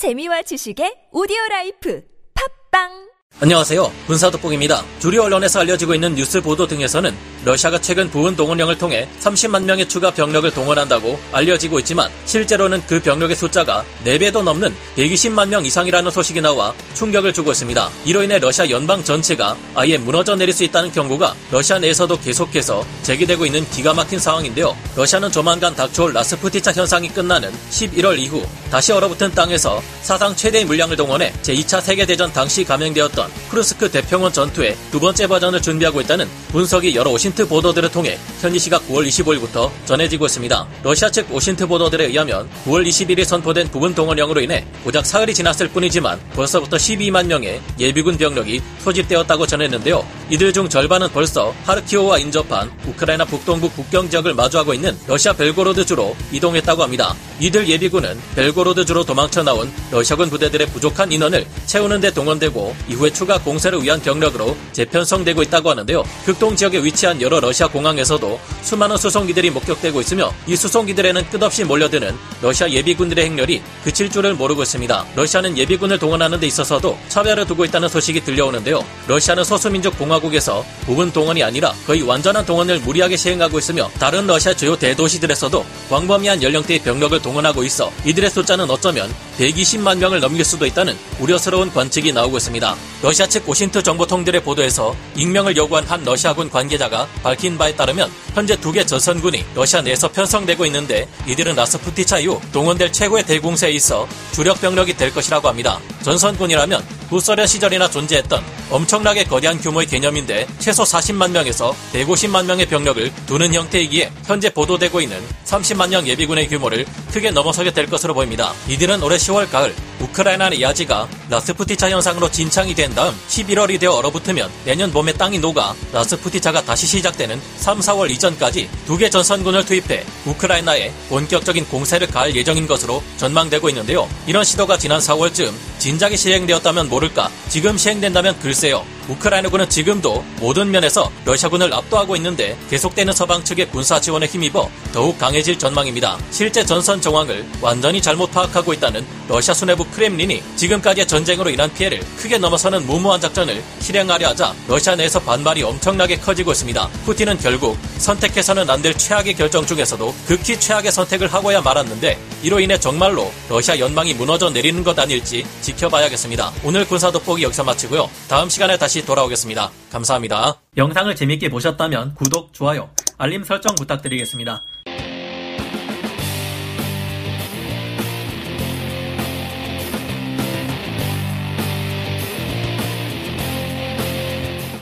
재미와 지식의 오디오 life 팟빵 안녕하세요. 군사독본입니다. 주류 언론에서 알려지고 있는 뉴스 보도 등에서는 러시아가 최근 부분 동원령을 통해 30만 명의 추가 병력을 동원한다고 알려지고 있지만 실제로는 그 병력의 숫자가 4배도 넘는 120만 명 이상이라는 소식이 나와 충격을 주고 있습니다. 이로 인해 러시아 연방 전체가 아예 무너져 내릴 수 있다는 경고가 러시아 내에서도 계속해서 제기되고 있는 기가 막힌 상황인데요. 러시아는 조만간 닥쳐올 라스푸티차 현상이 끝나는 11월 이후 다시 얼어붙은 땅에서 사상 최대의 물량을 동원해 제2차 세계대전 당시 감행되었던 쿠르스크 대평원 전투의 두 번째 버전을 준비하고 있다는 분석이 여러 OSINT 보도들을 통해 현지 시각 9월 25일부터 전해지고 있습니다. 러시아 측 OSINT 보도들에 의하면 9월 21일 선포된 부분 동원령으로 인해 고작 사흘이 지났을 뿐이지만 벌써부터 12만 명의 예비군 병력이 소집되었다고 전했는데요. 이들 중 절반은 벌써 하르키우와 인접한 우크라이나 북동부 국경 지역을 마주하고 있는 러시아 벨고로드 주로 이동했다고 합니다. 이들 예비군은 벨고로드 주로 도망쳐 나온 러시아군 부대들의 부족한 인원을 채우는 데 동원되고 이후에 추가 공세를 위한 병력으로 재편성되고 있다고 하는데요. 극동 지역에 위치한 여러 러시아 공항에서도 수많은 수송기들이 목격되고 있으며 이 수송기들에는 끝없이 몰려드는 러시아 예비군들의 행렬이 그칠 줄을 모르고 있습니다. 러시아는 예비군을 동원하는 데 있어서도 차별을 두고 있다는 소식이 들려오는데요. 러시아는 소수민족 공화국에서 부분 동원이 아니라 거의 완전한 동원을 무리하게 시행하고 있으며 다른 러시아 주요 대도시들에서도 광범위한 연령대의 병력을 동원하고 있어 이들의 숫자는 어쩌면 120만 명을 넘길 수도 있다는 우려스러운 관측이 나오고 있습니다. 러시아 측 오신트 정보통들의 보도에서 익명을 요구한 한 러시아군 관계자가 밝힌 바에 따르면 현재 두 개 전선군이 러시아 내에서 편성되고 있는데 이들은 라스푸티차 이후 동원될 최고의 대공세에 있어 주력 병력이 될 것이라고 합니다. 전선군이라면 후소련 시절이나 존재했던 엄청나게 거대한 규모의 개념인데 최소 40만 명에서 150만 명의 병력을 두는 형태이기에 현재 보도되고 있는 30만 명 예비군의 규모를 크게 넘어서게 될 것으로 보입니다. 이들은 올해 10월 가을 우크라이나의 야지가 라스푸티차 현상으로 진창이 된 다음 11월이 되어 얼어붙으면 내년 봄에 땅이 녹아 라스푸티차가 다시 시작되는 3, 4월 이전까지 두 개 전선군을 투입해 우크라이나에 본격적인 공세를 가할 예정인 것으로 전망되고 있는데요. 이런 시도가 지난 4월쯤 진작에 시행되었다면 모를까 지금 시행된다면 글쎄요. 우크라이나군은 지금도 모든 면에서 러시아군을 압도하고 있는데 계속되는 서방 측의 군사 지원에 힘입어 더욱 강해질 전망입니다. 실제 전선 정황을 완전히 잘못 파악하고 있다는 러시아 수뇌부 크렘린이 지금까지의 전쟁으로 인한 피해를 크게 넘어서는 무모한 작전을 실행하려 하자 러시아 내에서 반발이 엄청나게 커지고 있습니다. 푸틴은 결국 선택해서는 안 될 최악의 결정 중에서도 극히 최악의 선택을 하고야 말았는데 이로 인해 정말로 러시아 연방이 무너져 내리는 것 아닐지 지켜봐야겠습니다. 오늘 군사 돋보기 여기서 마치고요. 다음 시간에 다시 돌아오겠습니다. 감사합니다. 영상을 재밌게 보셨다면 구독, 좋아요, 알림 설정 부탁드리겠습니다.